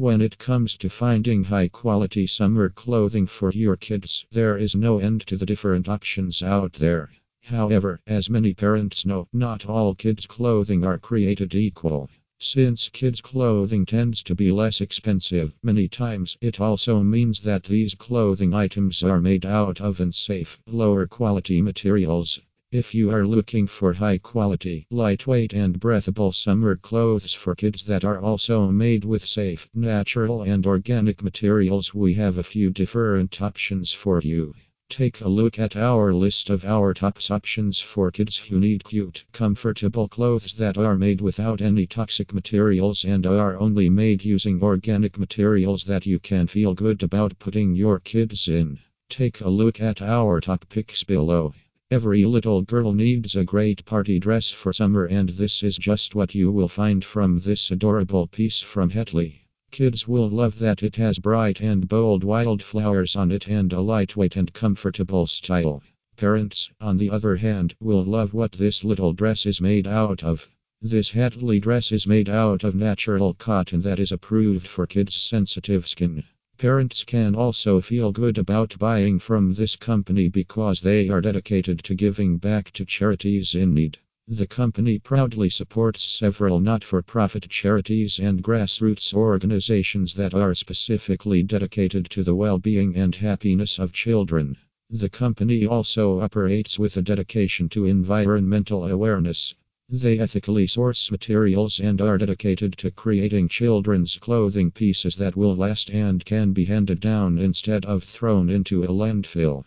When it comes to finding high quality summer clothing for your kids, there is no end to the different options out there. However, as many parents know, not all kids' clothing are created equal. Since kids' clothing tends to be less expensive, many times it also means that these clothing items are made out of unsafe, lower quality materials. If you are looking for high quality, lightweight, and breathable summer clothes for kids that are also made with safe, natural, and organic materials, we have a few different options for you. Take a look at our list of our top options for kids who need cute, comfortable clothes that are made without any toxic materials and are only made using organic materials that you can feel good about putting your kids in. Take a look at our top picks below. Every little girl needs a great party dress for summer, and this is just what you will find from this adorable piece from Hatley. Kids will love that it has bright and bold wildflowers on it and a lightweight and comfortable style. Parents, on the other hand, will love what this little dress is made out of. This Hatley dress is made out of natural cotton that is approved for kids' sensitive skin. Parents can also feel good about buying from this company because they are dedicated to giving back to charities in need. The company proudly supports several not for profit charities and grassroots organizations that are specifically dedicated to the well being and happiness of children. The company also operates with a dedication to environmental awareness. They ethically source materials and are dedicated to creating children's clothing pieces that will last and can be handed down instead of thrown into a landfill.